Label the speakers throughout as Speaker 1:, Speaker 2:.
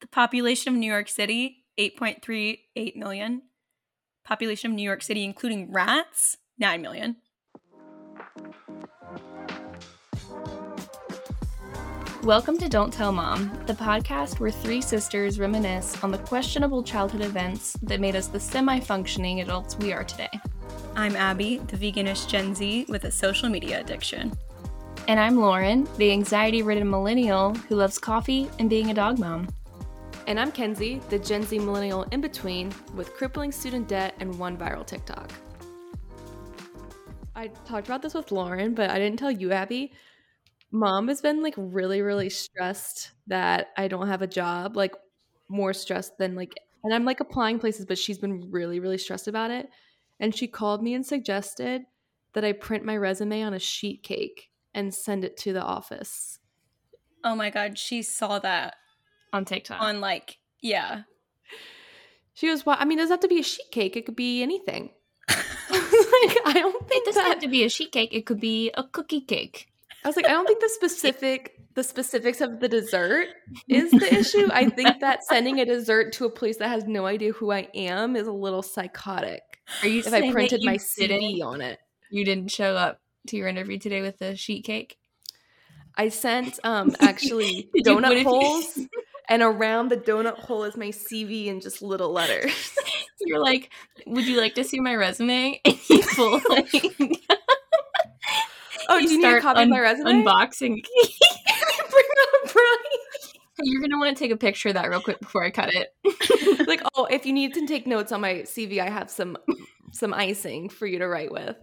Speaker 1: The population of New York City, 8.38 million. Population of New York City, including rats, 9 million. Welcome to Don't Tell Mom, the podcast where three sisters reminisce on the questionable childhood events that made us the semi functioning adults we are today. I'm Abby, the veganish Gen Z with a social media addiction. And I'm Lauren, the anxiety ridden millennial who loves coffee and being a dog mom.
Speaker 2: And I'm Kenzie, the Gen Z millennial in between with crippling student debt and one viral TikTok. I talked about this with Lauren, but I didn't tell you, Abby. Mom has been like really, really stressed that I don't have a job, like more stressed than like, and I'm like applying places, but she's been really, really stressed about it. And she called me and suggested that I print my resume on a sheet cake and send it to the office.
Speaker 1: Oh my god, she saw that
Speaker 2: on TikTok.
Speaker 1: On like, yeah.
Speaker 2: She goes, well, I mean, it doesn't have to be a sheet cake. It could be anything. like, I don't think
Speaker 1: it doesn't
Speaker 2: that...
Speaker 1: have to be a sheet cake. It could be a cookie cake.
Speaker 2: I was like, I don't think the specific the specifics of the dessert is the issue. I think that sending a dessert to a place that has no idea who I am is a little psychotic.
Speaker 1: Are you
Speaker 2: if I printed my CV on it?
Speaker 1: You didn't show up to your interview today with the sheet cake.
Speaker 2: I sent um actually donut holes, and around the donut hole is my CV in just little letters.
Speaker 1: You're like, would you like to see my resume? And you pull like
Speaker 2: Oh, you do you need a copy un- my resume?
Speaker 1: Unboxing. Bring up You're gonna want to take a picture of that real quick before I cut
Speaker 2: it. like, oh, if you need to take notes on my CV, I have some some icing for you to write with.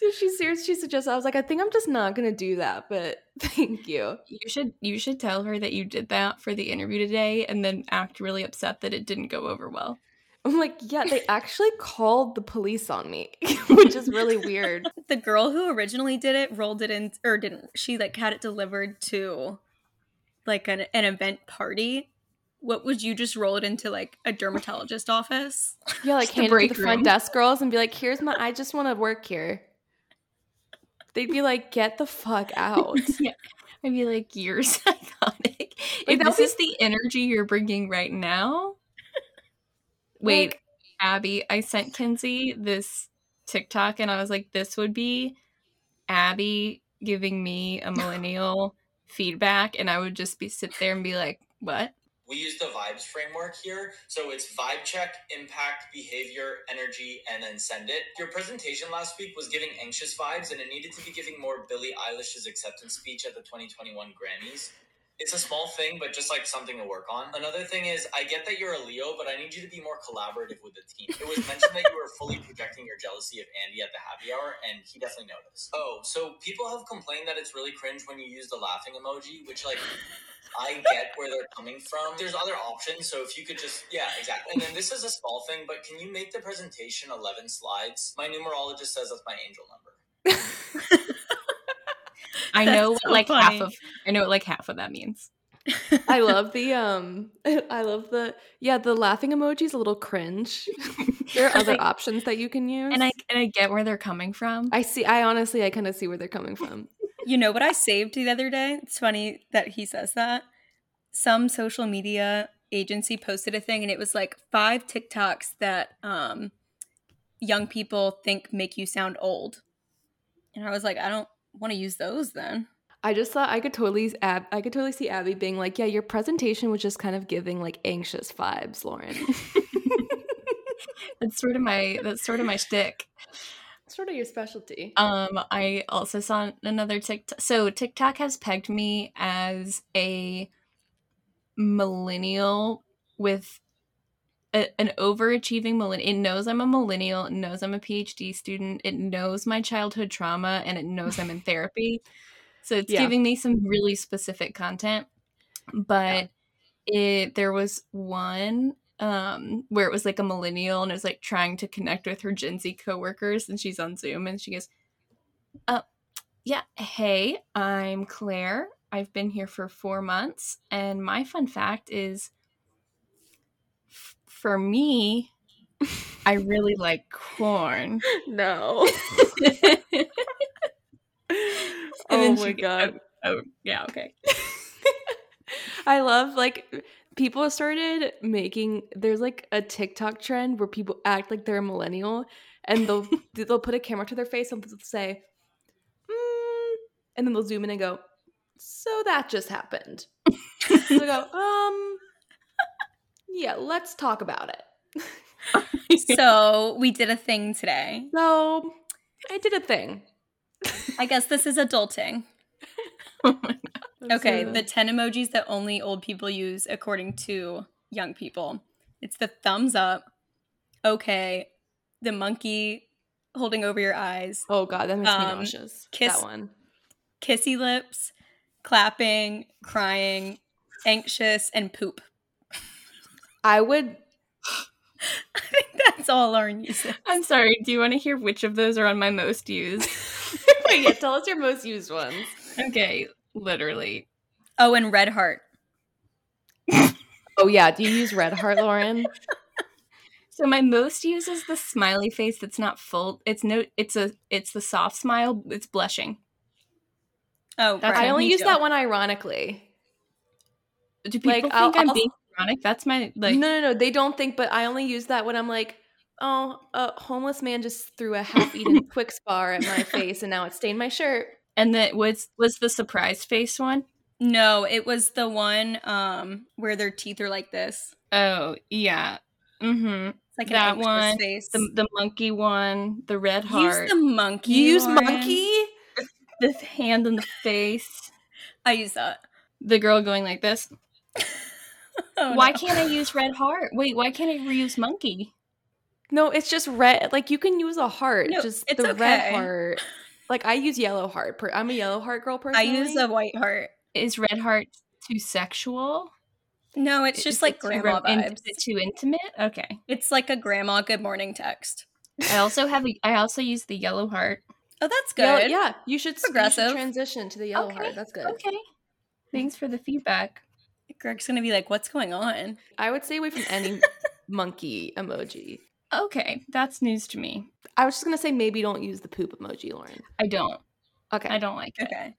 Speaker 2: So she's serious. she seriously suggested. I was like, I think I'm just not gonna do that, but thank you.
Speaker 1: You should you should tell her that you did that for the interview today, and then act really upset that it didn't go over well.
Speaker 2: I'm like, yeah, they actually called the police on me, which is really weird.
Speaker 1: The girl who originally did it rolled it in, or didn't, she like had it delivered to like an, an event party. What would you just roll it into like a dermatologist office?
Speaker 2: Yeah, like hand it to the front desk girls and be like, here's my, I just want to work here. They'd be like, get the fuck out.
Speaker 1: yeah. I'd be like, you're psychotic. Like, if this is the energy you're bringing right now, Wait, like, Abby, I sent Kenzie this TikTok and I was like, this would be Abby giving me a millennial feedback, and I would just be sit there and be like, what?
Speaker 3: We use the vibes framework here. So it's vibe check, impact, behavior, energy, and then send it. Your presentation last week was giving anxious vibes, and it needed to be giving more Billie Eilish's acceptance speech at the 2021 Grammys it's a small thing, but just like something to work on. Another thing is, I get that you're a Leo, but I need you to be more collaborative with the team. It was mentioned that you were fully projecting your jealousy of Andy at the happy hour, and he definitely noticed. Oh, so people have complained that it's really cringe when you use the laughing emoji, which like. I get where they're coming from. There's other options, so if you could just, yeah, exactly. And then this is a small thing, but can you make the presentation 11 slides? My numerologist says that's my angel number.
Speaker 1: I know so like funny. half of I know what like half of that means.
Speaker 2: I love the um I love the yeah, the laughing emoji is a little cringe. there are other options that you can use.
Speaker 1: And I and I get where they're coming from.
Speaker 2: I see I honestly I kind of see where they're coming from.
Speaker 1: You know what I saved the other day? It's funny that he says that. Some social media agency posted a thing and it was like five TikToks that um young people think make you sound old. And I was like, I don't want to use those then.
Speaker 2: I just thought I could totally Ab- I could totally see Abby being like, "Yeah, your presentation was just kind of giving like anxious vibes, Lauren."
Speaker 1: that's sort of my that's sort of my shtick.
Speaker 2: Sort of your specialty.
Speaker 1: Um, I also saw another TikTok. So TikTok has pegged me as a millennial with a, an overachieving millennial. It knows I'm a millennial. It knows I'm a PhD student. It knows my childhood trauma, and it knows I'm in therapy. So it's yeah. giving me some really specific content. But yeah. it there was one um where it was like a millennial and it was like trying to connect with her Gen Z coworkers, and she's on Zoom, and she goes, "Uh, yeah, hey, I'm Claire. I've been here for four months, and my fun fact is." for me, I really like corn.
Speaker 2: No. oh my god.
Speaker 1: Oh, oh, yeah, okay.
Speaker 2: I love like people started making there's like a TikTok trend where people act like they're a millennial and they'll they'll put a camera to their face and they'll say, mm, and then they'll zoom in and go, so that just happened. they go, um, yeah, let's talk about it.
Speaker 4: so we did a thing today.
Speaker 2: So I did a thing.
Speaker 4: I guess this is adulting.
Speaker 1: Oh my God.
Speaker 4: Okay,
Speaker 2: So-
Speaker 4: the 10 emojis that only old people use according to young people. It's the thumbs up, okay, the monkey holding over your eyes,
Speaker 2: oh god, that makes me
Speaker 4: Um,
Speaker 2: nauseous.
Speaker 4: kiss-
Speaker 2: that one.
Speaker 4: kissy lips, clapping, crying, anxious, and poop.
Speaker 2: I would
Speaker 4: I think that's all Lauren uses.
Speaker 1: I'm sorry. Do you want to hear which of those are on my most used?
Speaker 2: Wait, yeah, tell us your most used ones.
Speaker 1: Okay, literally.
Speaker 4: Oh, and red heart.
Speaker 2: Oh yeah, do you use Red Heart, Lauren?
Speaker 1: So my most used is the smiley face that's not full. It's no. It's a. It's the soft smile. It's blushing.
Speaker 4: Oh,
Speaker 1: That's
Speaker 4: right,
Speaker 2: I only
Speaker 4: me
Speaker 2: use
Speaker 4: too.
Speaker 2: that one ironically.
Speaker 1: Do people
Speaker 2: Like,
Speaker 1: think
Speaker 2: I'll-
Speaker 1: I'm
Speaker 2: I'll-
Speaker 1: being ironic? That's my like.
Speaker 2: no, no, no, they don't think, but I only use that when I'm like, oh, a homeless man just threw a half-eaten Twix bar at my face, and now it stained my shirt.
Speaker 1: And that was was the surprise face one.
Speaker 4: No, it was the one um where their teeth are like this.
Speaker 1: Oh yeah. Mm-hmm.
Speaker 4: It's like
Speaker 1: That
Speaker 4: an
Speaker 1: one,
Speaker 4: face.
Speaker 1: The the monkey one. The red heart.
Speaker 4: Use
Speaker 1: heart.
Speaker 4: the monkey.
Speaker 2: You use
Speaker 4: Lauren.
Speaker 2: monkey?
Speaker 1: the hand in the face.
Speaker 4: I use that.
Speaker 1: The girl going like this.
Speaker 4: Oh,
Speaker 1: why
Speaker 4: no.
Speaker 1: can't I use red heart? Wait, why can't I reuse monkey?
Speaker 2: No, it's just red. Like you can use a heart,
Speaker 4: No,
Speaker 2: just
Speaker 4: it's
Speaker 2: the red heart. Like I use yellow heart. Per- I'm a yellow heart girl
Speaker 4: person.
Speaker 2: I
Speaker 4: use a white heart.
Speaker 1: Is red heart too sexual?
Speaker 4: No, it's just
Speaker 1: Is
Speaker 4: like
Speaker 1: it too
Speaker 4: grandma
Speaker 1: rom-
Speaker 4: vibes.
Speaker 1: Is it too intimate? Okay.
Speaker 4: It's like a grandma good morning text.
Speaker 1: I also have a, I also use the yellow heart.
Speaker 4: Oh, that's
Speaker 2: Yellow-
Speaker 4: good.
Speaker 2: yeah, you should, you should
Speaker 4: Progressive.
Speaker 2: transition to the yellow
Speaker 1: Okay,
Speaker 2: heart. That's good.
Speaker 1: Okay. Thanks for the feedback.
Speaker 4: Greg's gonna be like, "What's going on?"
Speaker 2: I would stay away from any monkey emoji.
Speaker 1: Okay, that's news to me.
Speaker 2: I was just gonna say maybe don't use the poop emoji, Lauren.
Speaker 1: I don't.
Speaker 2: Okay,
Speaker 1: I don't like it.
Speaker 4: Okay,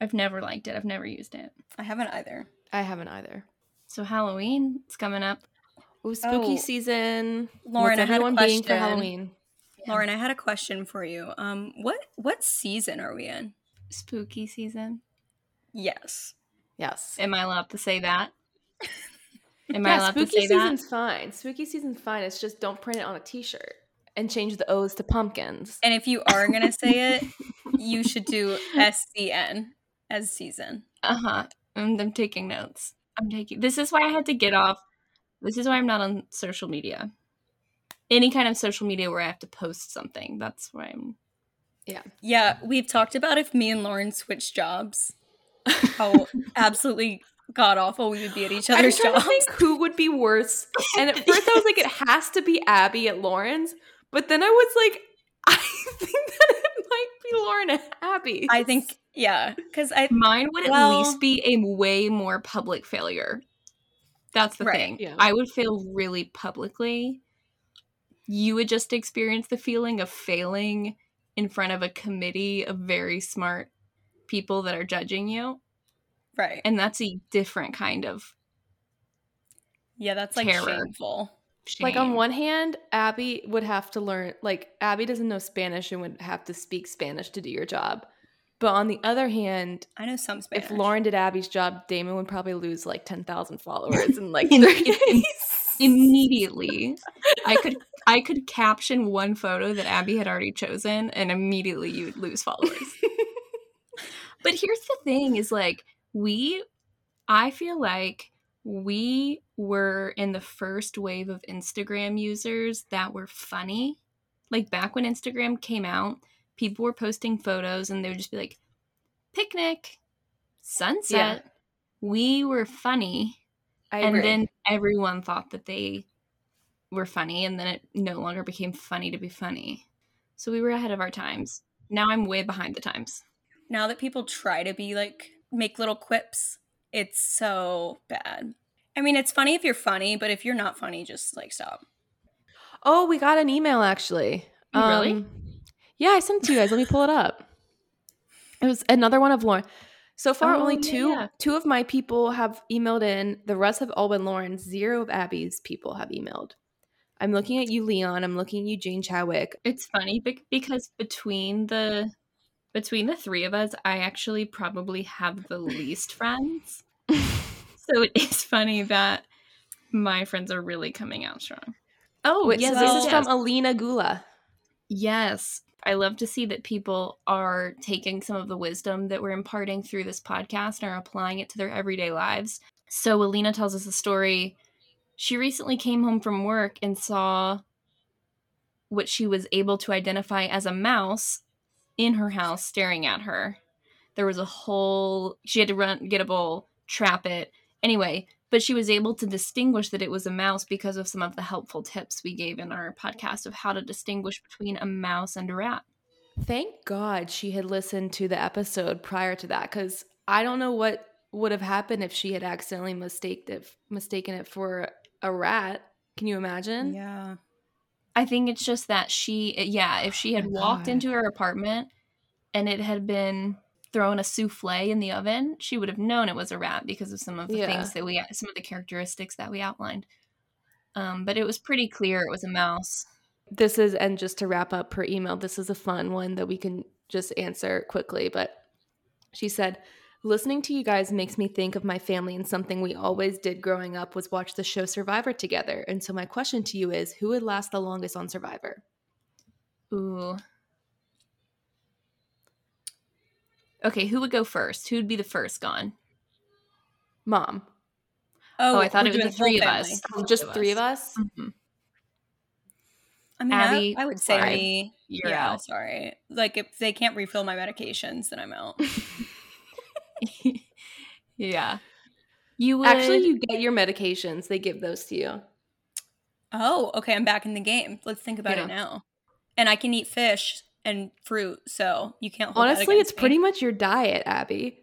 Speaker 1: I've never liked it. I've never used it.
Speaker 4: I haven't either.
Speaker 2: I haven't either.
Speaker 1: So Halloween is coming up.
Speaker 2: Ooh, spooky
Speaker 4: Oh.
Speaker 2: season.
Speaker 4: Lauren,
Speaker 2: What's
Speaker 4: I had a
Speaker 2: everyone being for
Speaker 4: question.
Speaker 2: Halloween?
Speaker 4: Lauren, I had a question for you. Um, what what season are we in?
Speaker 1: Spooky season.
Speaker 4: Yes.
Speaker 2: Yes.
Speaker 1: Am I allowed to say that? Am I
Speaker 2: yeah,
Speaker 1: allowed to
Speaker 2: spooky
Speaker 1: say that?
Speaker 2: season's fine. Spooky season's fine. It's just don't print it on a T-shirt and change the O's to pumpkins.
Speaker 4: And if you are gonna say it, you should do SCN as season.
Speaker 1: Uh huh. And I'm taking notes. I'm taking. This is why I had to get off. This is why I'm not on social media. Any kind of social media where I have to post something. That's why I'm.
Speaker 4: Yeah, Yeah, we've talked about if me and Lauren switch jobs, how absolutely god awful we would be at each other's
Speaker 2: I'm
Speaker 4: other's
Speaker 2: trying
Speaker 4: jobs.
Speaker 2: to think who would be worse. And at first I was like, it has to be Abby at Lauren's. But then I was like, I think that it might be Lauren at Abby.
Speaker 4: I think, yeah, because I
Speaker 1: Mine would at least be a way more public failure. That's the
Speaker 4: Right,
Speaker 1: thing.
Speaker 2: yeah.
Speaker 1: I would fail really publicly. You would just experience the feeling of failing in front of a committee of very smart people that are judging you.
Speaker 4: Right,
Speaker 1: And that's a different kind of
Speaker 4: yeah, that's like
Speaker 1: terror.
Speaker 4: shameful.
Speaker 1: shame.
Speaker 2: like on one hand, Abby would have to learn like Abby doesn't know Spanish and would have to speak Spanish to do your job. But on the other hand,
Speaker 4: I know some Spanish.
Speaker 2: if Lauren did Abby's job, Damon would probably lose like ten thousand followers in like 30 days.
Speaker 1: immediately i could i could caption one photo that abby had already chosen and immediately you would lose followers but here's the thing is like we i feel like we were in the first wave of instagram users that were funny. Like back when instagram came out people were posting photos and they would just be like picnic sunset. We were funny.
Speaker 2: I
Speaker 1: and
Speaker 2: agree.
Speaker 1: then everyone thought that they were funny and then it no longer became funny to be funny. So we were ahead of our times. Now i'm way behind the times.
Speaker 4: Now that people try to be like make little quips, it's so bad. I mean, it's funny if you're funny, but if you're not funny, just like stop.
Speaker 2: Oh, we got an email actually. Um,
Speaker 1: Oh, really?
Speaker 2: Yeah, I sent it to you guys. Let me pull it up. It was another one of Lauren. So far,
Speaker 1: Oh,
Speaker 2: only
Speaker 1: yeah,
Speaker 2: two
Speaker 1: yeah.
Speaker 2: two of my people have emailed in. The rest have all been Lauren. Zero of Abby's people have emailed. I'm looking at you, Leon. I'm looking at you, Jane Chadwick.
Speaker 1: It's funny because between the between the three of us, I actually probably have the least friends. so it is funny that my friends are really coming out strong. Oh,
Speaker 2: Wait,
Speaker 1: yes,
Speaker 2: so this is from Alina Gula.
Speaker 1: Yes. I love to see that people are taking some of the wisdom that we're imparting through this podcast and are applying it to their everyday lives. So, Alina tells us a story. She recently came home from work and saw what she was able to identify as a mouse in her house staring at her. There was a whole, she had to run, get a bowl, trap it. Anyway, but she was able to distinguish that it was a mouse because of some of the helpful tips we gave in our podcast of how to distinguish between a mouse and a rat.
Speaker 2: Thank God she had listened to the episode prior to that because I don't know what would have happened if she had accidentally mistaked it, mistaken it for a rat. Can you imagine?
Speaker 4: Yeah.
Speaker 1: I think it's just that she, yeah, if she had
Speaker 2: Oh,
Speaker 1: walked
Speaker 2: God.
Speaker 1: into her apartment and it had been thrown a souffle in the oven, she would have known it was a rat because of some of the
Speaker 2: Yeah.
Speaker 1: things that we, some of the characteristics that we outlined. Um, but it was pretty clear it was a mouse.
Speaker 2: This is, and just to wrap up her email, this is a fun one that we can just answer quickly. But she said, Listening to you guys makes me think of my family, and something we always did growing up was watch the show Survivor together. And so, my question to you is who would last the longest on Survivor?
Speaker 1: Ooh. Okay, who would go first? Who would be the first gone?
Speaker 2: Mom.
Speaker 1: Oh, I thought it was the three of us.
Speaker 4: family.
Speaker 2: Just three of us?
Speaker 1: Mhm.
Speaker 4: I mean,
Speaker 1: Abby,
Speaker 4: I, I would say
Speaker 1: sorry.
Speaker 4: me.
Speaker 1: You're
Speaker 4: yeah,
Speaker 1: out.
Speaker 4: sorry. Like if they can't refill my medications, then I'm out.
Speaker 1: yeah. You would
Speaker 2: Actually, you get your medications, they give those to you.
Speaker 4: oh, okay. I'm back in the game. Let's think about
Speaker 2: Yeah.
Speaker 4: it now. And I can eat fish and fruit, so you can't.
Speaker 2: Honestly, it's
Speaker 4: me.
Speaker 2: pretty much your diet, Abby.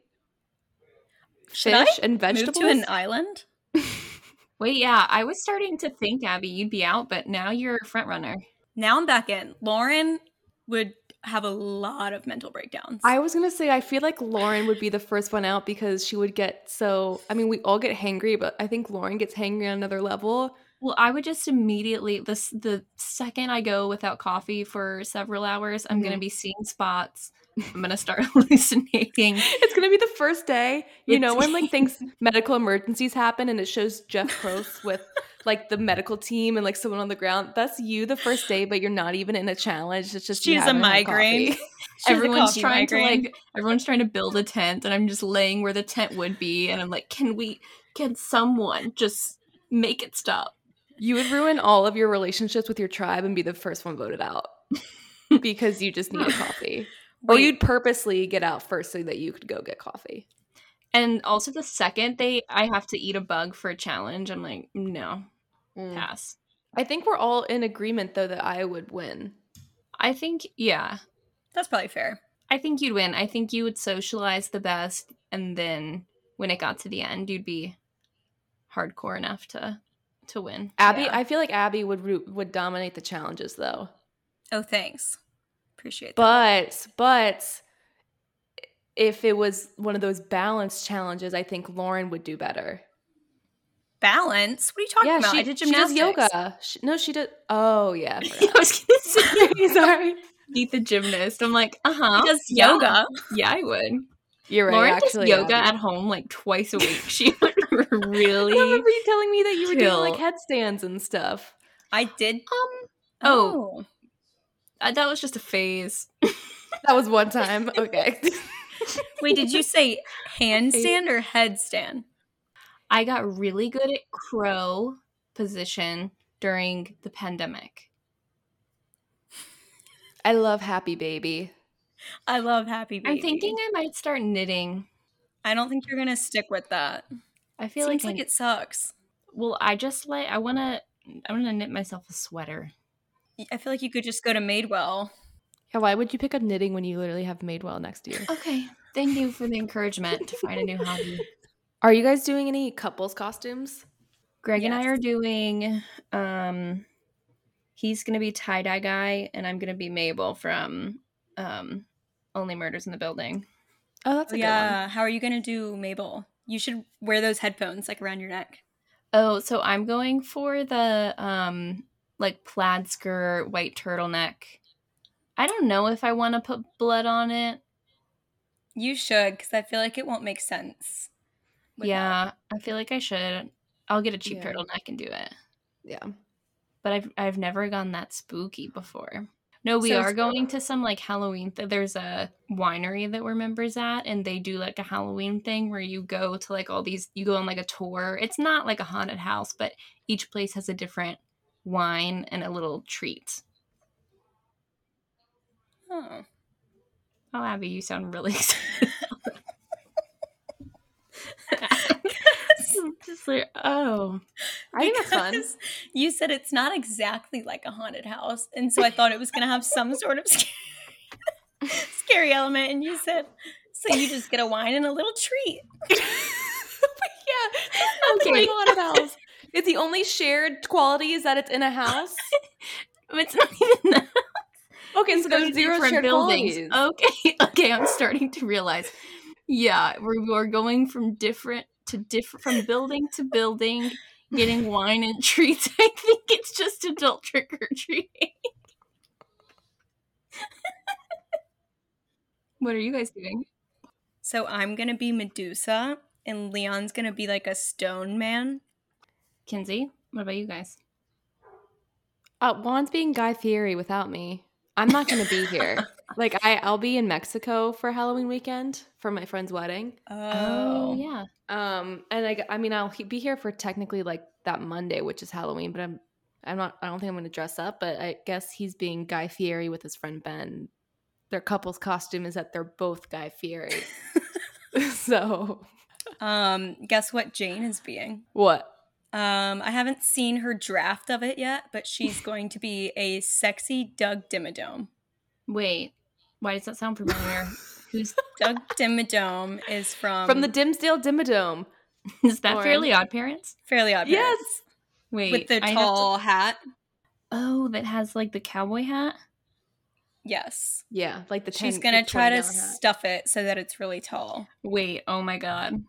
Speaker 4: Should
Speaker 2: Fish and
Speaker 4: Move
Speaker 2: vegetables.
Speaker 4: to an island.
Speaker 1: Wait, yeah, I was starting to think Abby, you'd be out, but now you're a front runner.
Speaker 4: Now I'm back in. Lauren would have a lot of mental breakdowns.
Speaker 2: I was gonna say I feel like Lauren would be the first one out because she would get so. I mean, we all get hangry, but I think Lauren gets hangry on another level.
Speaker 1: Well, I would just immediately this the second I go without coffee for several hours, I'm gonna
Speaker 2: Mhm.
Speaker 1: be seeing spots. I'm gonna start hallucinating.
Speaker 2: It's gonna be the first day. You know when like things medical emergencies happen and it shows Jeff Probst with like the medical team and like someone on the ground. That's you the first day, but you're not even in a challenge. It's just
Speaker 4: She has a migraine.
Speaker 2: coffee.
Speaker 4: She has a
Speaker 1: everyone's trying
Speaker 4: migraine.
Speaker 1: to like everyone's trying to build a tent and I'm just laying where the tent would be and I'm like, can we can someone just make it stop?
Speaker 2: You would ruin all of your relationships with your tribe and be the first one voted out because you just need a coffee. Or you'd purposely get out first so that you could go get coffee.
Speaker 1: And also the second they I have to eat a bug for a challenge, I'm like, no, Mm. pass.
Speaker 2: I think we're all in agreement though that I would win.
Speaker 1: I think yeah.
Speaker 4: That's probably fair.
Speaker 1: I think you'd win. I think you would socialize the best and then when it got to the end, you'd be hardcore enough to to win.
Speaker 2: Abby,
Speaker 4: Yeah.
Speaker 2: I feel like Abby would ru- would dominate the challenges though.
Speaker 4: Oh, thanks. Appreciate that.
Speaker 2: But but if it was one of those balanced challenges, I think Lauren would do better.
Speaker 4: Balance? What are you talking about?
Speaker 2: she,
Speaker 4: I did
Speaker 2: she does yoga. She, no, she did. Oh yeah, I
Speaker 1: was gonna say
Speaker 2: Sorry,
Speaker 1: beat the gymnast. I'm like, uh huh.
Speaker 4: She does yoga.
Speaker 1: Yeah, I would.
Speaker 2: you're right.
Speaker 1: Lauren
Speaker 2: actually,
Speaker 1: does yoga
Speaker 2: Abby.
Speaker 1: at home like twice a week. She would really.
Speaker 2: I remember you telling me that you were doing like headstands and stuff.
Speaker 4: I did.
Speaker 1: Um. Oh, uh, that was just a phase.
Speaker 2: That was one time. Okay.
Speaker 4: Wait, did you say handstand or headstand?
Speaker 1: I got really good at crow position during the pandemic.
Speaker 2: I love Happy Baby.
Speaker 4: I love Happy Baby.
Speaker 1: I'm thinking I might start knitting.
Speaker 4: I don't think you're gonna stick with that.
Speaker 1: I feel
Speaker 4: Seems
Speaker 1: like,
Speaker 4: like
Speaker 1: I,
Speaker 4: it sucks.
Speaker 1: Well, I just like I want to. I want to knit myself a sweater.
Speaker 4: I feel like you could just go to Madewell.
Speaker 2: Yeah, why would you pick up knitting when you literally have Madewell next to you?
Speaker 1: Okay, thank you for the encouragement to find a new hobby.
Speaker 2: Are you guys doing any couples costumes?
Speaker 1: Greg and I are doing. Um, he's gonna be tie dye guy, and I'm gonna be Mabel from um, Only Murders in the Building.
Speaker 2: Oh, that's a
Speaker 4: Oh,
Speaker 2: good
Speaker 4: yeah. How are you gonna do Mabel? You should wear those headphones like around your neck.
Speaker 1: Oh, so I'm going for the um like plaid skirt, white turtleneck. I don't know if I want to put blood on it.
Speaker 4: You should, because I feel like it won't make sense. Without.
Speaker 1: yeah, I feel like I should. I'll get a cheap
Speaker 2: Yeah.
Speaker 1: turtleneck and do it.
Speaker 2: Yeah.
Speaker 1: But I've I've never gone that spooky before. No, we
Speaker 4: So
Speaker 1: are going to some like Halloween. Th- there's a winery that we're members at, and they do like a Halloween thing where you go to like all these. You go on like a tour. It's not like a haunted house, but each place has a different wine and a little treat.
Speaker 4: Oh.
Speaker 1: Oh, Abby, you sound really excited. Just like, oh,
Speaker 2: I think that's fun.
Speaker 4: You said it's not exactly like a haunted house, and so I thought it was gonna have some sort of scary, scary element, and you said, so you just get a wine and a little treat.
Speaker 2: yeah.
Speaker 1: Okay.
Speaker 2: haunted house. It's the only shared quality is that it's in a house.
Speaker 1: it's not even that.
Speaker 2: Okay, so there's zero shared
Speaker 1: buildings.
Speaker 2: qualities.
Speaker 1: Okay, okay, I'm starting to realize. Yeah, we're we're going from different to different from building to building, getting wine and treats. I think it's just adult trick or treating. what are you guys doing?
Speaker 4: So I'm gonna be Medusa, and Leon's gonna be like a stone man.
Speaker 1: Kenzie, what about you guys?
Speaker 2: Uh, Juan's being Guy Fieri without me. I'm not going to be here. like I, I'll be in Mexico for Halloween weekend for my friend's wedding.
Speaker 1: Oh, yeah.
Speaker 2: Um, and I, I mean, I'll be here for technically like that Monday, which is Halloween. But I'm, I'm not. I don't think I'm going to dress up. But I guess he's being Guy Fieri with his friend Ben. Their couple's costume is that they're both Guy Fieri. so
Speaker 4: Um, guess what Jane is being?
Speaker 2: what?
Speaker 4: Um, I haven't seen her draft of it yet, but she's going to be a sexy Doug Dimmadome.
Speaker 1: Wait, why does that sound familiar? Who's
Speaker 4: Doug Dimmadome is from
Speaker 2: From the Dimsdale Dimmadome.
Speaker 1: is that?
Speaker 2: Lauren.
Speaker 1: Fairly Odd Parents?
Speaker 4: Fairly Odd Parents. Yes.
Speaker 1: Wait,
Speaker 4: with the
Speaker 1: I have to-
Speaker 4: tall hat.
Speaker 1: oh, that has like the cowboy hat.
Speaker 4: Yes,
Speaker 2: Yeah, like the 10,
Speaker 4: she's gonna
Speaker 2: the
Speaker 4: try to
Speaker 2: hat.
Speaker 4: stuff it so that it's really tall.
Speaker 1: Wait, oh my god.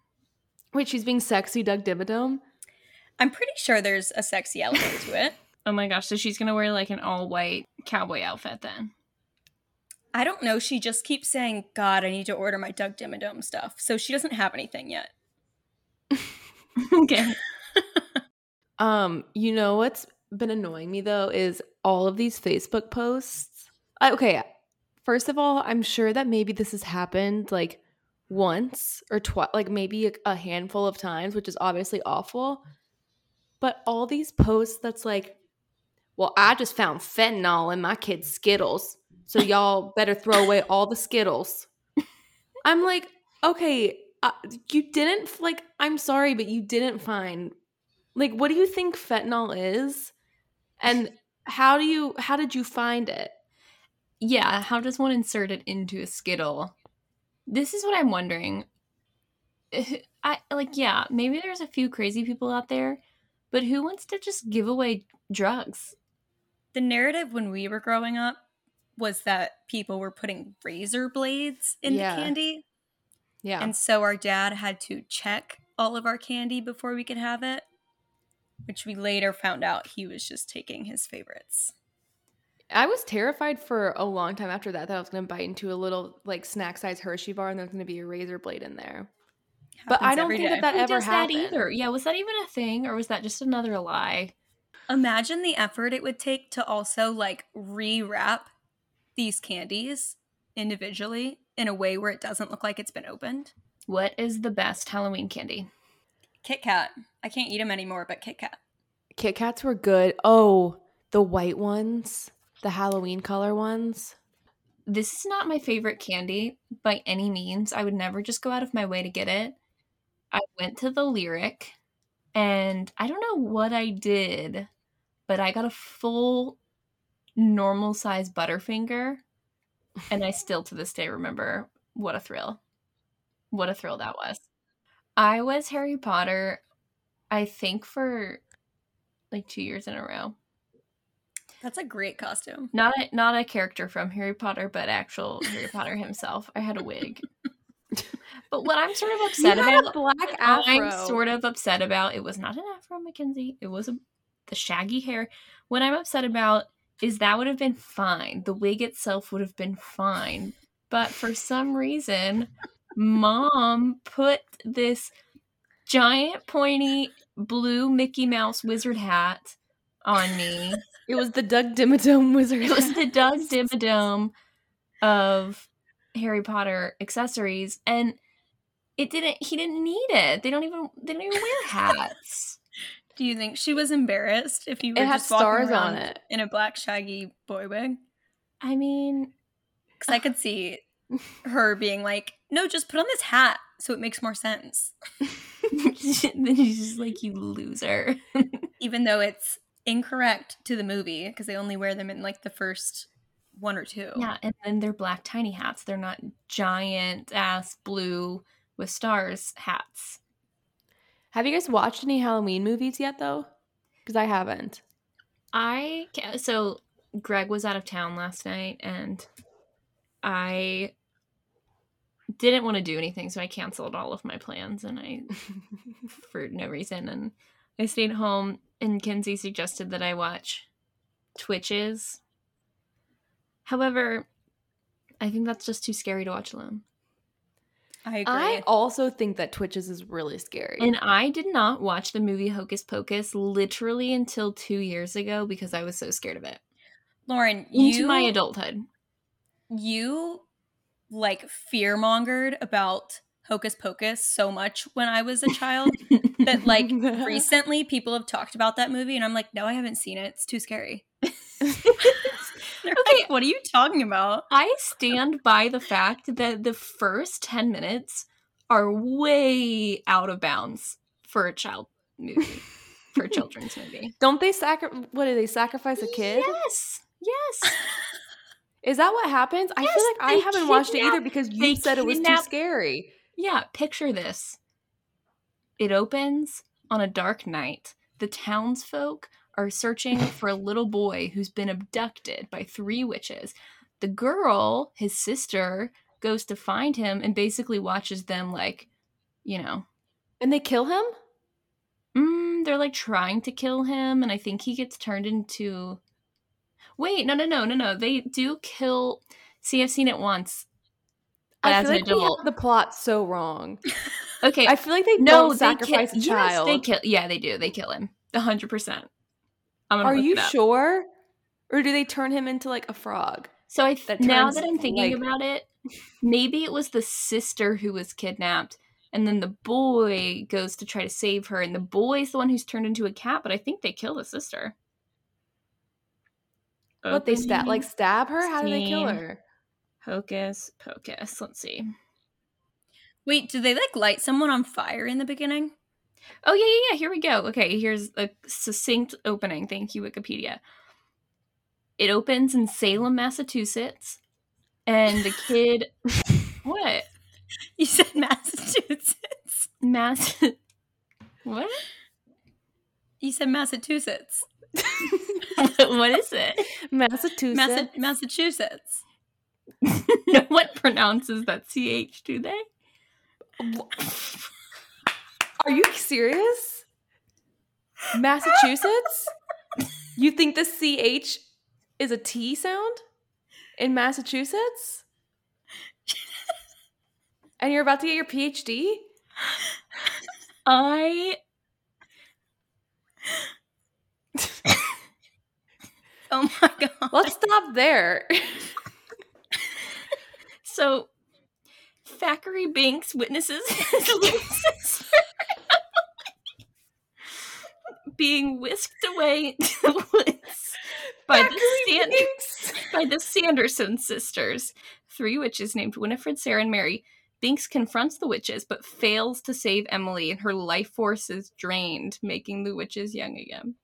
Speaker 2: Wait, she's being sexy Doug Dimmadome.
Speaker 4: I'm pretty sure there's a sexy element to it.
Speaker 1: Oh my gosh, so she's gonna wear like an all white cowboy outfit then.
Speaker 4: I don't know. She just keeps saying, "God, I need to order my Doug Dimmadome stuff." So she doesn't have anything yet.
Speaker 1: okay.
Speaker 2: Um, you know what's been annoying me though is all of these Facebook posts. I, okay, first of all, I'm sure that maybe this has happened like once or twice, like maybe a, a handful of times, which is obviously awful. But all these posts that's like, well, I just found fentanyl in my kid's Skittles, so y'all better throw away all the Skittles. I'm like, okay, uh, you didn't like. I'm sorry, but you didn't find like what do you think fentanyl is and how do you how did you find it
Speaker 1: Yeah, how does one insert it into a skittle? This is what I'm wondering. I like yeah, maybe there's a few crazy people out there, but who wants to just give away drugs?
Speaker 4: The narrative when we were growing up was that people were putting razor blades in
Speaker 2: Yeah.
Speaker 4: the candy.
Speaker 2: yeah
Speaker 4: And so our dad had to check all of our candy before we could have it, which we later found out he was just taking his favorites.
Speaker 2: i was terrified for a long time after that that i was going to bite into a little like snack size hershey bar and there's going to be a razor blade in there But I don't
Speaker 4: every
Speaker 2: think that that
Speaker 1: Who
Speaker 2: ever
Speaker 1: does
Speaker 2: happened.
Speaker 1: that either? Yeah, was that even a thing or was that just another lie?
Speaker 4: Imagine the effort it would take to also like rewrap these candies individually in a way where it doesn't look like it's been opened.
Speaker 1: What is the best Halloween candy?
Speaker 4: Kit Kat. I can't eat them anymore, but Kit Kat.
Speaker 2: kit kats were good oh the white ones the halloween color ones
Speaker 1: This is not my favorite candy by any means. I would never just go out of my way to get it. I went to the lyric and I don't know what I did, but I got a full normal size Butterfinger. And I still to this day remember what a thrill. What a thrill that was. I was Harry Potter, I think, for like two years in a row.
Speaker 4: That's a great costume.
Speaker 1: Not a, not a character from Harry Potter, but actual Harry Potter himself. I had a wig. But what I'm sort of upset
Speaker 2: you
Speaker 1: about,
Speaker 2: black afro.
Speaker 1: I'm sort of upset about. It was not an afro, Mackenzie. It was a, the shaggy hair. What I'm upset about is that would have been fine. The wig itself would have been fine. But for some reason, mom put this giant pointy blue Mickey Mouse wizard hat on me.
Speaker 2: It was the Doug Dimmadome wizard.
Speaker 1: It was the Doug Dimmadome of Harry Potter accessories, and it didn't. He didn't need it. They don't even. They don't even wear hats.
Speaker 4: Do you think she was embarrassed if you were
Speaker 2: It had
Speaker 4: just walking
Speaker 2: stars on
Speaker 4: around
Speaker 2: it.
Speaker 4: in a black shaggy boy wig?
Speaker 1: I mean,
Speaker 4: Because I could see her being like, "No, just put on this hat so it makes more sense."
Speaker 1: then she's just like, "You loser."
Speaker 4: Even though it's incorrect to the movie because they only wear them in like the first one or two.
Speaker 1: Yeah, and then they're black tiny hats. They're not giant ass blue with stars hats.
Speaker 2: Have you guys watched any Halloween movies yet, though? Because I haven't.
Speaker 1: I so Greg was out of town last night, and I didn't want to do anything, so I canceled all of my plans, and I for no reason, and I stayed home. And Kenzie suggested that I watch Twitches. However, I think that's just too scary to watch alone.
Speaker 4: I agree.
Speaker 2: I also think that Twitches is really scary.
Speaker 1: And I did not watch the movie Hocus Pocus literally until two years ago because I was so scared of it.
Speaker 4: Lauren,
Speaker 1: Into
Speaker 4: you
Speaker 1: my adulthood.
Speaker 4: you like fear mongered about Hocus Pocus so much when I was a child that like recently people have talked about that movie and I'm like, no, I haven't seen it. It's too scary. They're
Speaker 1: Okay.
Speaker 4: like, what are you talking about?
Speaker 1: I stand by the fact that the first 10 minutes are way out of bounds for a child movie, for a children's movie.
Speaker 2: Don't they sacri- What do they sacrifice a kid?
Speaker 1: Yes. Yes.
Speaker 2: Is that what happens? I feel like I haven't watched it either because you said it was too scary.
Speaker 1: Yeah, picture this. It opens on a dark night. The townsfolk are searching for a little boy who's been abducted by three witches. The girl, his sister, goes to find him and basically watches them, like, you know,
Speaker 2: And they kill him?
Speaker 1: mm, they're like trying to kill him, and I think he gets turned into. Wait, no, no, no, no, no. They do kill. See, I've seen it once.
Speaker 2: I feel
Speaker 1: an
Speaker 2: like
Speaker 1: adult.
Speaker 2: have the plot so wrong.
Speaker 1: Okay,
Speaker 2: I feel like they
Speaker 1: no,
Speaker 2: don't
Speaker 1: they
Speaker 2: sacrifice
Speaker 1: kill,
Speaker 2: a child.
Speaker 1: Yes, they kill. Yeah, they do. They kill him. hundred percent.
Speaker 2: Are you sure? Or do they turn him into like a frog?
Speaker 1: So I
Speaker 2: that
Speaker 1: now that I'm thinking
Speaker 2: like-
Speaker 1: about it, maybe it was the sister who was kidnapped, and then the boy goes to try to save her, and the boy's the one who's turned into a cat. But I think they kill the sister.
Speaker 2: What they stab like stab her? How do they kill her?
Speaker 1: Hocus pocus. Let's see.
Speaker 4: Wait, do they like light someone on fire in the beginning?
Speaker 1: Oh yeah, yeah, yeah. Here we go. Okay, here's a succinct opening. Thank you, Wikipedia. It opens in Salem, Massachusetts, and the kid. what?
Speaker 4: You said Massachusetts.
Speaker 1: Mass. what?
Speaker 4: You said Massachusetts.
Speaker 1: what is it?
Speaker 2: Massachusetts.
Speaker 4: Massa- Massachusetts.
Speaker 1: no one pronounces that ch, do they?
Speaker 2: Are you serious? Massachusetts? you think the CH is a T sound in Massachusetts? And you're about to get your PhD?
Speaker 1: I
Speaker 4: Oh my god.
Speaker 2: Let's stop there.
Speaker 1: so Thackery Binx witnesses his little sister being whisked away into the woods by the, Sand- by the Sanderson sisters, three witches named Winifred, Sarah, and Mary. Binx confronts the witches but fails to save Emily, and her life force is drained, making the witches young again.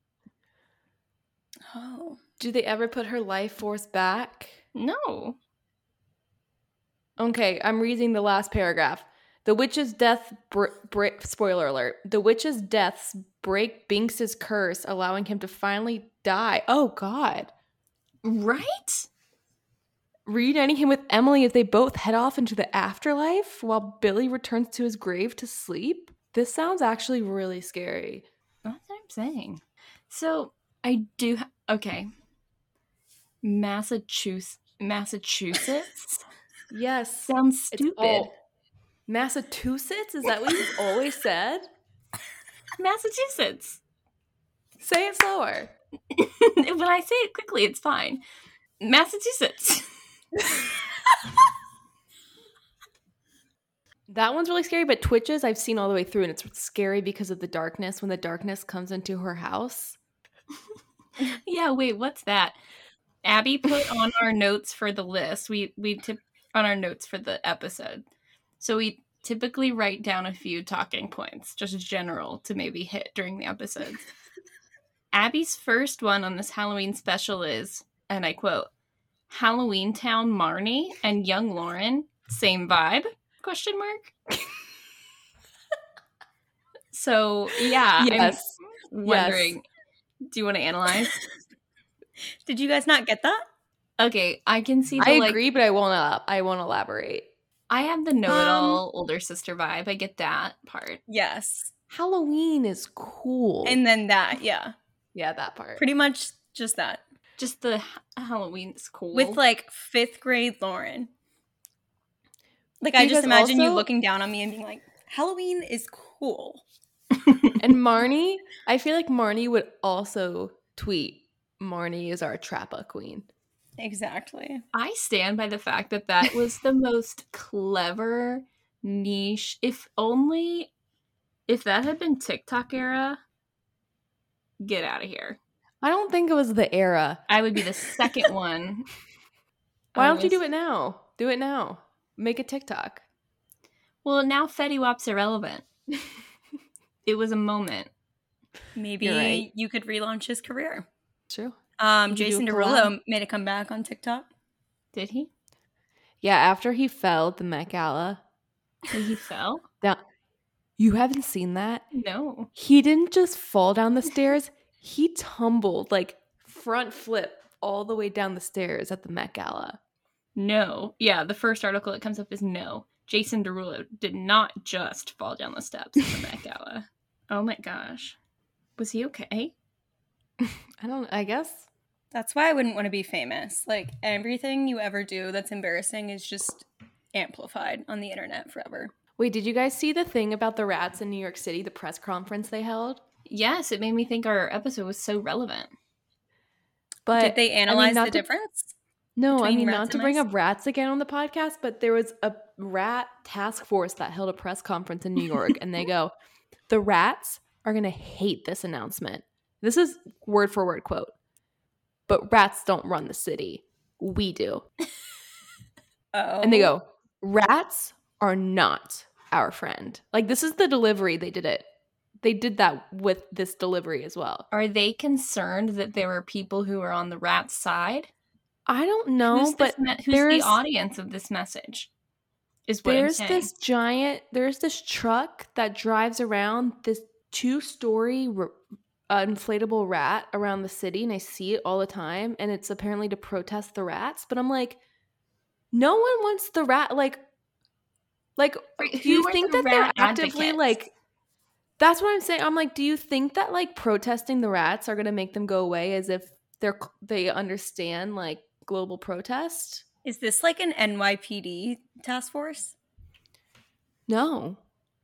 Speaker 4: Oh.
Speaker 2: Do they ever put her life force back?
Speaker 1: No.
Speaker 2: Okay, I'm reading the last paragraph. The witch's death br- br- spoiler alert. The witch's deaths break Binx's curse, allowing him to finally die. Oh god.
Speaker 1: Right?
Speaker 2: reuniting him with Emily as they both head off into the afterlife while Billy returns to his grave to sleep. This sounds actually really scary.
Speaker 1: That's what I'm saying. So I do. Ha- okay. Massachusetts. Massachusetts
Speaker 2: Yes.
Speaker 1: sounds stupid.
Speaker 2: all- Massachusetts? Is that what you've always said?
Speaker 1: Massachusetts.
Speaker 2: Say it slower.
Speaker 1: when I say it quickly, it's fine. Massachusetts.
Speaker 2: That one's really scary, but Twitches I've seen all the way through, and it's scary because of the darkness when the darkness comes into her house.
Speaker 1: yeah. Wait. What's that? Abby put on our notes for the list. We we tip on our notes for the episode. So we typically write down a few talking points, just general, to maybe hit during the episodes. Abby's first one on this Halloween special is, and I quote, Halloween Town Marnie and Young Lauren, same vibe? Question mark. so yeah,
Speaker 2: Yes.
Speaker 1: I'm wondering. Do you want to analyze?
Speaker 4: Did you guys not get that?
Speaker 1: Okay, I can see. The,
Speaker 2: I
Speaker 1: like,
Speaker 2: agree, but I won't. Uh, I won't elaborate.
Speaker 1: I have the know-it-all older sister vibe. I get that part.
Speaker 4: Yes.
Speaker 2: Halloween is cool.
Speaker 4: And then that, yeah.
Speaker 2: yeah, that part.
Speaker 4: Pretty much just that.
Speaker 1: Just the Halloween is cool.
Speaker 4: With like fifth grade Lauren. Like I just imagine you looking down on me and being like, Halloween is cool.
Speaker 2: and Marnie, I feel like Marnie would also tweet, "Marnie is our Trappa queen."
Speaker 4: Exactly.
Speaker 1: I stand by the fact that that was the most clever niche. If only, if that had been TikTok era, get out of here.
Speaker 2: I don't think it was the era.
Speaker 1: I would be the second one.
Speaker 2: Why don't you do it now? Do it now. Make a TikTok.
Speaker 1: Well, now Fetty Wap's irrelevant. it was a moment.
Speaker 4: Maybe
Speaker 2: You're right.
Speaker 4: you could relaunch his career.
Speaker 2: True.
Speaker 4: Um,
Speaker 2: You could do
Speaker 4: Jason Derulo
Speaker 2: collab.
Speaker 4: made a comeback on TikTok.
Speaker 1: Did he?
Speaker 2: Yeah, after he fell at the Met Gala.
Speaker 1: Did he fell?
Speaker 2: Now, you haven't seen that?
Speaker 1: No.
Speaker 2: He didn't just fall down the stairs. He tumbled like front flip all the way down the stairs at the Met Gala.
Speaker 1: No. Yeah, the first article that comes up is no. Jason Derulo did not just fall down the steps of the Met Gala. Oh my gosh. Was he okay?
Speaker 2: I don't I guess.
Speaker 4: That's why I wouldn't want to be famous. Like everything you ever do that's embarrassing is just amplified on the internet forever.
Speaker 2: Wait, did you guys see the thing about the rats in New York City, the press conference they held?
Speaker 1: Yes, it made me think our episode was so relevant.
Speaker 2: But
Speaker 4: Did they analyze
Speaker 2: not
Speaker 4: the
Speaker 2: to-
Speaker 4: difference?
Speaker 2: No, I mean not to bring
Speaker 4: mice?
Speaker 2: up rats again on the podcast, but there was a rat task force that held a press conference in New York and they go, "The rats are going to hate this announcement." This is word for word quote. But rats don't run the city. We do.
Speaker 4: Oh.
Speaker 2: And they go, oh. "Rats are not our friend." Like this is the delivery they did it. They did that with this delivery as well.
Speaker 1: Are they concerned that there were people who were on the rat side?
Speaker 2: I don't know,
Speaker 1: who's
Speaker 2: but
Speaker 1: me- who's the audience of this message? Is what
Speaker 2: there's this giant there's this truck that drives around this two story r- inflatable rat around the city and i see it all the time and it's apparently to protest the rats but i'm like no one wants the rat like like
Speaker 1: Right,
Speaker 2: do you think
Speaker 1: the
Speaker 2: that they're actively
Speaker 1: advocates?
Speaker 2: like that's what i'm saying i'm like do you think that like protesting the rats are going to make them go away as if they're they understand like global protest
Speaker 4: Is this like an NYPD task force?
Speaker 2: no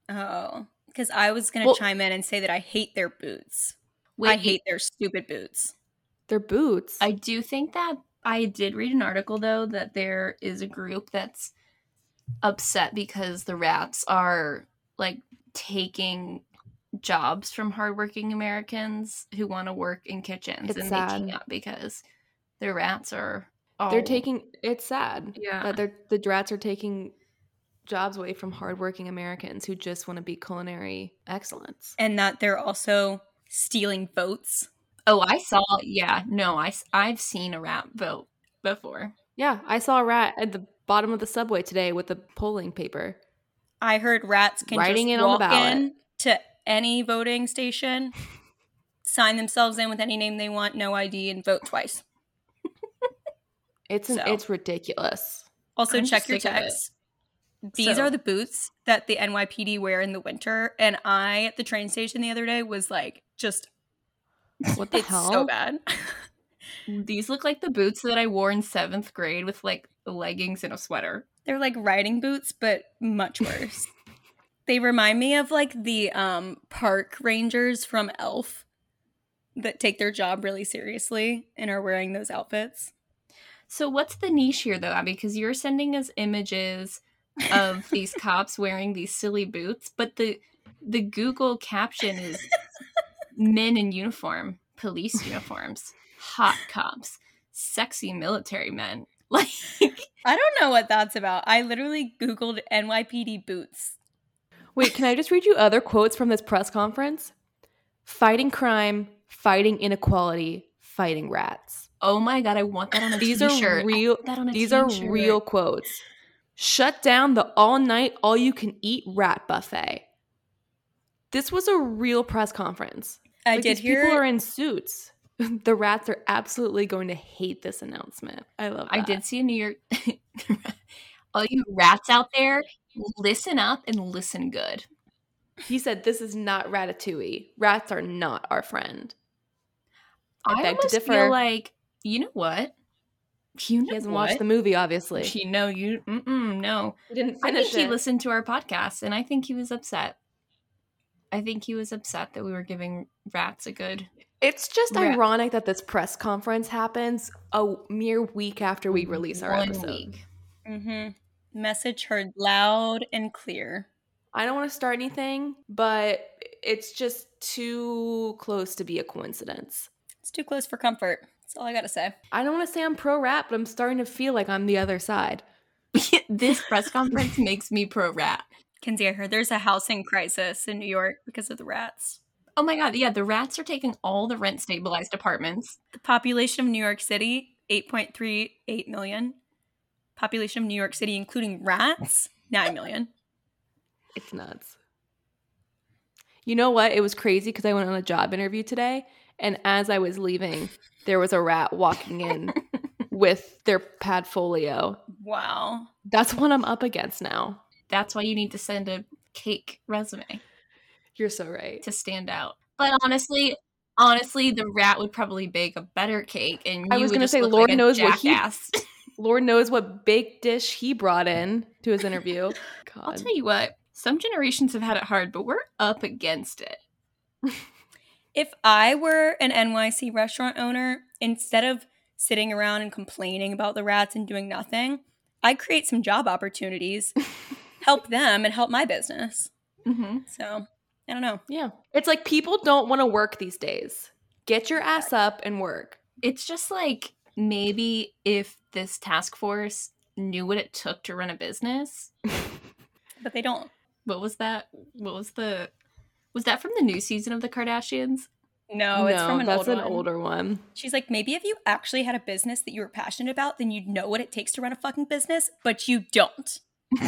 Speaker 4: Oh. Because I was going to
Speaker 2: Well-
Speaker 4: chime in and say that I hate their boots.
Speaker 1: Wait,
Speaker 4: I hate their stupid boots.
Speaker 2: they're boots
Speaker 1: I do think that I did read an article though that there is a group that's upset because the rats are like taking jobs from hardworking Americans who want to work in kitchens
Speaker 2: It's
Speaker 1: and
Speaker 2: sad.
Speaker 1: they can't because the rats are
Speaker 2: They're taking it's sad
Speaker 1: yeah
Speaker 2: that they're the rats are taking jobs away from hardworking Americans who just want to be culinary excellence.
Speaker 4: And that they're also stealing votes.
Speaker 1: oh I saw yeah no I I've seen a rat vote before
Speaker 2: Yeah, I saw a rat at the bottom of the subway today with a polling paper.
Speaker 4: I heard rats can
Speaker 2: Writing
Speaker 4: just
Speaker 2: it on the
Speaker 4: walk in to any voting station, sign themselves in with any name they want, no ID, and vote twice.
Speaker 2: It's an,
Speaker 4: So-
Speaker 2: it's ridiculous.
Speaker 4: Also,
Speaker 1: I'm
Speaker 4: check your
Speaker 1: sick of it.
Speaker 4: text. These
Speaker 1: So-
Speaker 4: are the boots that the NYPD wear in the winter, and I at the train station the other day was like, just
Speaker 2: What the
Speaker 4: it's
Speaker 2: hell?
Speaker 4: so bad.
Speaker 1: These look like the boots that I wore in seventh grade with like leggings and a sweater.
Speaker 4: They're like riding boots, but much worse. they remind me of like the um park rangers from Elf that take their job really seriously and are wearing those outfits.
Speaker 1: So what's the niche here though, Abby? Because you're sending us images of these cops wearing these silly boots, but the the Google caption is men in uniform, police uniforms, hot cops, sexy military men. Like
Speaker 4: I don't know what that's about. I literally Googled NYPD boots.
Speaker 2: Wait, can I just read you other quotes from this press conference? Fighting crime, fighting inequality, fighting rats.
Speaker 1: oh my god, I want that on a
Speaker 2: These
Speaker 1: t-shirt.
Speaker 2: are real.
Speaker 1: that on a
Speaker 2: These are
Speaker 1: t-shirt.
Speaker 2: real quotes. Shut down the all night, all you can eat rat buffet. This was a real press conference.
Speaker 4: I
Speaker 2: Like,
Speaker 4: did hear
Speaker 2: people are in suits. The rats are absolutely going to hate this announcement. I love. That.
Speaker 1: I did see a New York all you rats out there, listen up and listen good.
Speaker 2: He said, "This is not Ratatouille. Rats are not our friend." I
Speaker 1: I,
Speaker 2: beg to differ.
Speaker 1: feel like you know what? You know
Speaker 2: He hasn't
Speaker 1: what?
Speaker 2: watched the movie, obviously.
Speaker 1: You know you mm-mm, no.
Speaker 2: He didn't
Speaker 1: I
Speaker 2: finish
Speaker 1: think he listened to our podcast, and I think he was upset. I think he was upset that we were giving rats a good.
Speaker 2: It's just
Speaker 1: Rat-
Speaker 2: ironic that this press conference happens a mere week after we release our
Speaker 1: one
Speaker 2: episode.
Speaker 1: week.
Speaker 4: hmm Message heard loud and clear.
Speaker 2: I don't want to start anything, but it's just too close to be a coincidence.
Speaker 4: It's too close for comfort. That's all I gotta say.
Speaker 2: I don't want to say I'm pro rap, but I'm starting to feel like I'm the other side.
Speaker 1: this press conference makes me pro rat.
Speaker 4: Kenzie, I heard there's a housing crisis in New York because of the rats.
Speaker 1: Oh my god, yeah, the rats are taking all the rent stabilized apartments.
Speaker 4: The population of New York City, 8.38 million. Population of New York City, including rats, 9 million.
Speaker 2: It's nuts. You know what? It was crazy because I went on a job interview today, and as I was leaving, there was a rat walking in with their padfolio.
Speaker 4: Wow.
Speaker 2: That's what I'm up against now.
Speaker 1: That's why you need to send a cake resume
Speaker 2: You're so right.
Speaker 1: to stand out. But honestly, honestly, the rat would probably bake a better cake, and you
Speaker 2: I was gonna say, Lord
Speaker 1: like
Speaker 2: knows what he-. Lord knows what baked dish he brought in to his interview.
Speaker 1: I'll tell you what, some generations have had it hard, but we're up against it.
Speaker 4: If I were an NYC restaurant owner, instead of sitting around and complaining about the rats and doing nothing, I'd create some job opportunities, help them, and help my business.
Speaker 1: Mm-hmm.
Speaker 4: So, I don't know.
Speaker 2: Yeah. It's like people don't want to work these days. Get your ass up and work.
Speaker 1: It's just like maybe if this task force knew what it took to run a business.
Speaker 4: But they don't.
Speaker 1: What was that? What was the? Was that from the new season of the Kardashians?
Speaker 4: No, it's from an
Speaker 2: that's
Speaker 4: old
Speaker 2: an
Speaker 4: one.
Speaker 2: older one.
Speaker 4: She's like, maybe if you actually had a business that you were passionate about, then you'd know what it takes to run a fucking business, but you don't.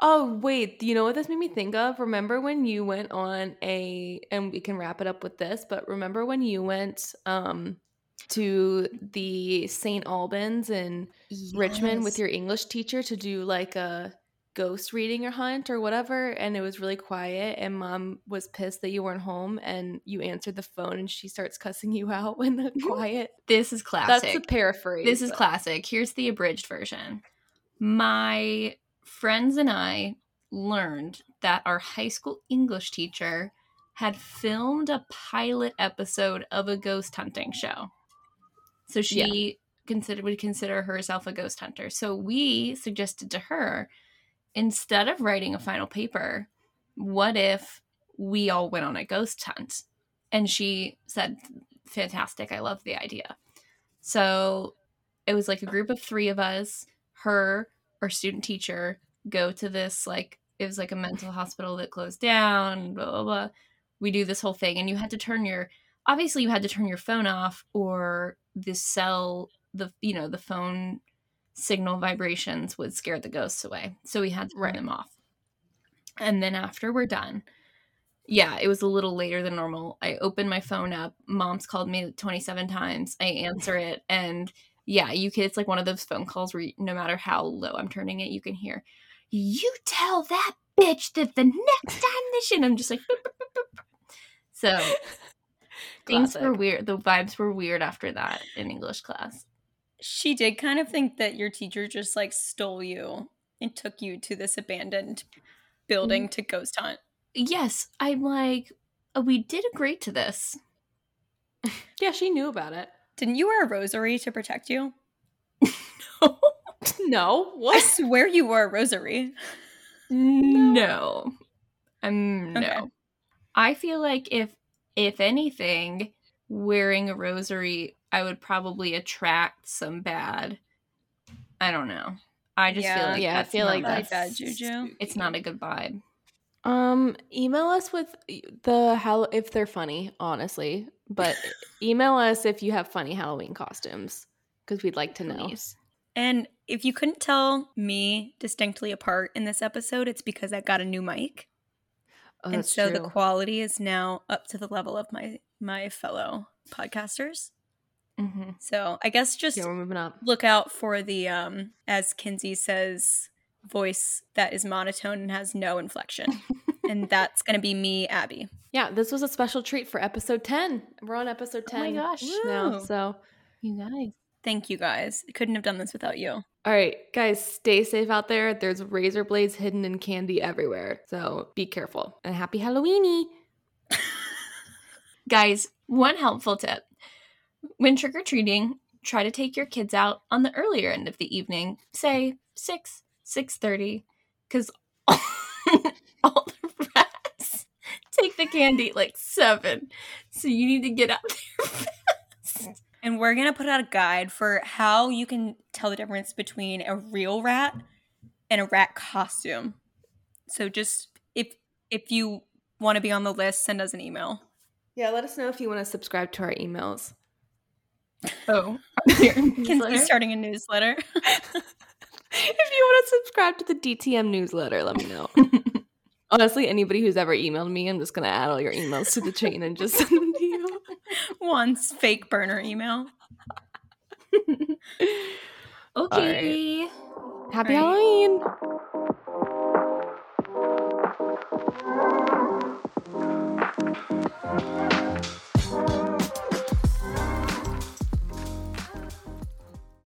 Speaker 2: Oh, wait. You know what this made me think of? Remember when you went on a, and we can wrap it up with this, but remember when you went um, to the St. Albans in Richmond with your English teacher to do like a ghost reading or hunt or whatever? And it was really quiet, and mom was pissed that you weren't home, and you answered the phone, and she starts cussing you out when the quiet.
Speaker 1: This is classic.
Speaker 2: That's a paraphrase.
Speaker 1: This is
Speaker 2: but-
Speaker 1: classic. Here's the abridged version. My friends and I learned that our high school English teacher had filmed a pilot episode of a ghost hunting show. So she considered would consider herself a ghost hunter. So we suggested to her instead of writing a final paper, what if we all went on a ghost hunt? And she said, Fantastic, I love the idea. So it was like a group of three of us, her, our student teacher, go to this like it was like a mental hospital that closed down, blah blah blah. We do this whole thing and you had to turn your obviously you had to turn your phone off or the cell the you know, the phone signal vibrations would scare the ghosts away. So we had to turn
Speaker 2: Right.
Speaker 1: them off. And then after we're done, yeah, it was a little later than normal. I opened my phone up. Mom's called me 27 times. I answer it, and yeah, you can. It's like one of those phone calls where you, no matter how low I'm turning it, you can hear. You tell that bitch that the next time this shit. I'm just like. boop, boop, boop, boop. So things were weird. The vibes were weird after that in English class.
Speaker 4: She did kind of think that your teacher just like stole you and took you to this abandoned building to ghost hunt.
Speaker 1: Yes, I'm like, oh, we did agree to this.
Speaker 2: Yeah, she knew about it.
Speaker 4: Didn't you wear a rosary to protect you?
Speaker 2: No,
Speaker 4: I
Speaker 2: what?
Speaker 4: swear you wore a rosary.
Speaker 1: No. Um, no.
Speaker 4: Okay.
Speaker 1: I feel like if if anything, wearing a rosary, I would probably attract some bad. I don't know. I just feel like
Speaker 2: yeah, I feel
Speaker 1: not
Speaker 2: like
Speaker 1: a-
Speaker 4: Like
Speaker 2: that's
Speaker 4: that, Juju.
Speaker 1: it's not a good vibe.
Speaker 2: Um, email us with the how if they're funny, honestly. But email us if you have funny Halloween costumes because we'd like to know.
Speaker 4: And if you couldn't tell me distinctly apart in this episode, it's because I got a new mic.
Speaker 2: Oh,
Speaker 4: and
Speaker 2: that's
Speaker 4: so the quality is now up to the level of my my fellow podcasters.
Speaker 1: Hmm
Speaker 4: So I guess just
Speaker 2: yeah, we're moving up.
Speaker 4: look out for the um as Kenzie says voice that is monotone and has no inflection. and that's going to be me, Abby.
Speaker 2: Yeah, this was a special treat for episode ten. We're on episode 10.
Speaker 1: Oh my gosh.
Speaker 2: now. So,
Speaker 1: You guys.
Speaker 4: Thank you guys. I couldn't have done this without you.
Speaker 2: all right, guys, stay safe out there. There's razor blades hidden in candy everywhere, so be careful. And happy Halloweeny.
Speaker 1: Guys, one helpful tip. When trick or treating, try to take your kids out on the earlier end of the evening, say 6, 6:30, cuz all the rats take the candy at like 7. So you need to get out there fast.
Speaker 4: And we're going to put out a guide for how you can tell the difference between a real rat and a rat costume. So just if if you want to be on the list, send us an email.
Speaker 2: Yeah, let us know if you want to subscribe to our emails.
Speaker 1: Oh.
Speaker 4: Kenzie's starting a newsletter.
Speaker 2: if you want to subscribe to the DTM newsletter, let me know. Honestly, anybody who's ever emailed me, I'm just gonna add all your emails to the chain and just send them to you.
Speaker 4: Once fake burner email.
Speaker 1: okay.
Speaker 2: Happy
Speaker 4: All right.
Speaker 2: Halloween!